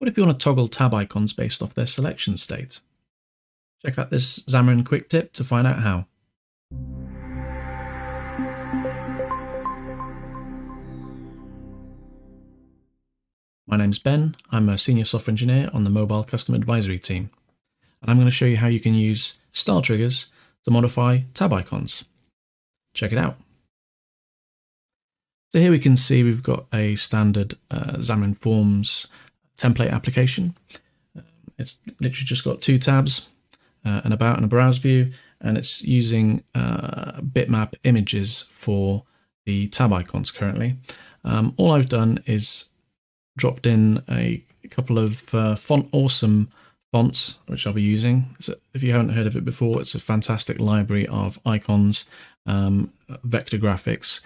What if you want to toggle tab icons based off their selection state? Check out this Xamarin quick tip to find out how. My name's Ben, I'm a senior software engineer on the mobile custom advisory team, and I'm going to show you how you can use style triggers to modify tab icons. Check it out. So here we can see we've got a standard uh, Xamarin Forms template application. It's literally just got two tabs, uh, an about and a browse view, and it's using uh, bitmap images for the tab icons currently. Um, all I've done is dropped in a couple of uh, font awesome fonts, which I'll be using. So if you haven't heard of it before, it's a fantastic library of icons, um, vector graphics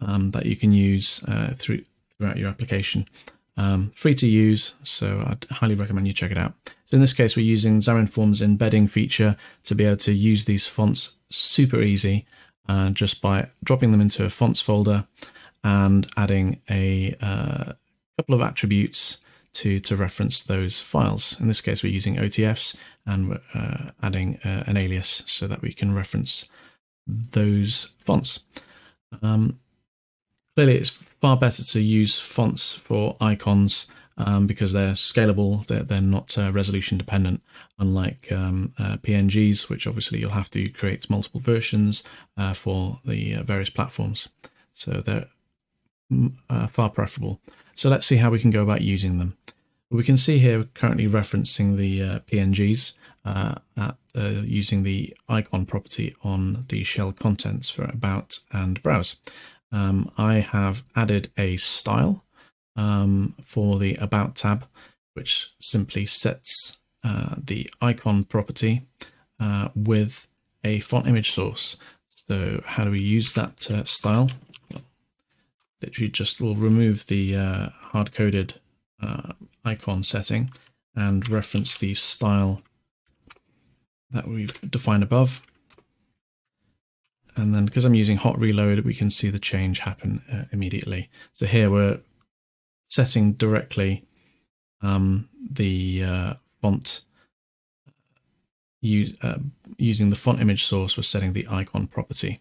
um, that you can use uh, through throughout your application. Um, free to use, so I'd highly recommend you check it out. So in this case, we're using Xamarin Forms embedding feature to be able to use these fonts super easy uh, just by dropping them into a fonts folder and adding a uh, couple of attributes to, to reference those files. In this case, we're using OTFs and we're uh, adding uh, an alias so that we can reference those fonts. Um, clearly, it's far better to use fonts for icons um, because they're scalable, they're, they're not uh, resolution dependent, unlike um, uh, PNGs, which obviously you'll have to create multiple versions uh, for the uh, various platforms. So they're mm, uh, far preferable. So let's see how we can go about using them. We can see here currently referencing the uh, PNGs at, using the icon property on the shell contents for about and browse. Um, I have added a style um, for the About tab, which simply sets uh, the icon property uh, with a font image source. So how do we use that uh, style? Literally just will remove the uh, hard-coded uh, icon setting and reference the style that we've defined above. And then because I'm using hot reload, we can see the change happen uh, immediately. So here we're setting directly um, the uh, font use, uh, using the font image source, we're setting the icon property.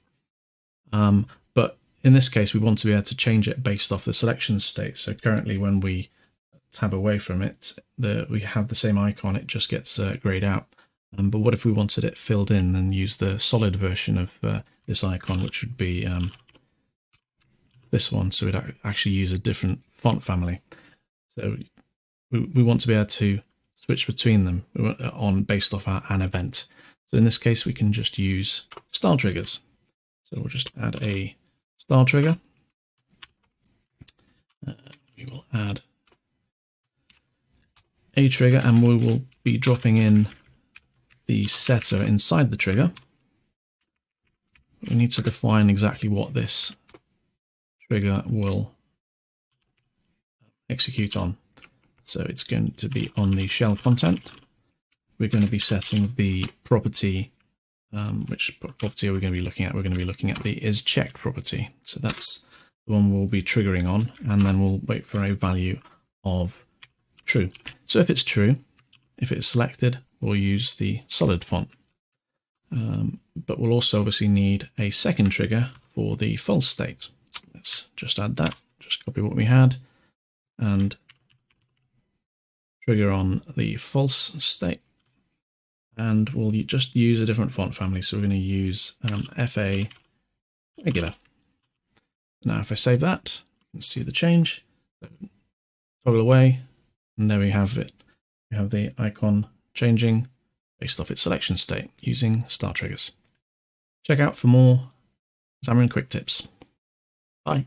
Um, but in this case, we want to be able to change it based off the selection state. So currently when we tab away from it, the, we have the same icon, it just gets uh, grayed out. Um, but what if we wanted it filled in and use the solid version of uh, this icon, which would be um, this one. So we'd actually use a different font family. So we, we want to be able to switch between them on based off our, an event. So in this case, we can just use style triggers. So we'll just add a style trigger. Uh, we will add a trigger and we will be dropping in the setter inside the trigger. We need to define exactly what this trigger will execute on. So it's going to be on the shell content. We're going to be setting the property. Um, which property are we going to be looking at? We're going to be looking at the is checked property. So that's the one we'll be triggering on, and then we'll wait for a value of true. So if it's true, if it's selected, we'll use the solid font. Um, but we'll also obviously need a second trigger for the false state. Let's just add that, just copy what we had and trigger on the false state. And we'll just use a different font family. So we're going to use um, FA regular. Now, if I save that, you can see the change. Toggle away, and there we have it. We have the icon changing based off its selection state using style triggers. Check out for more Xamarin Quick Tips. Bye.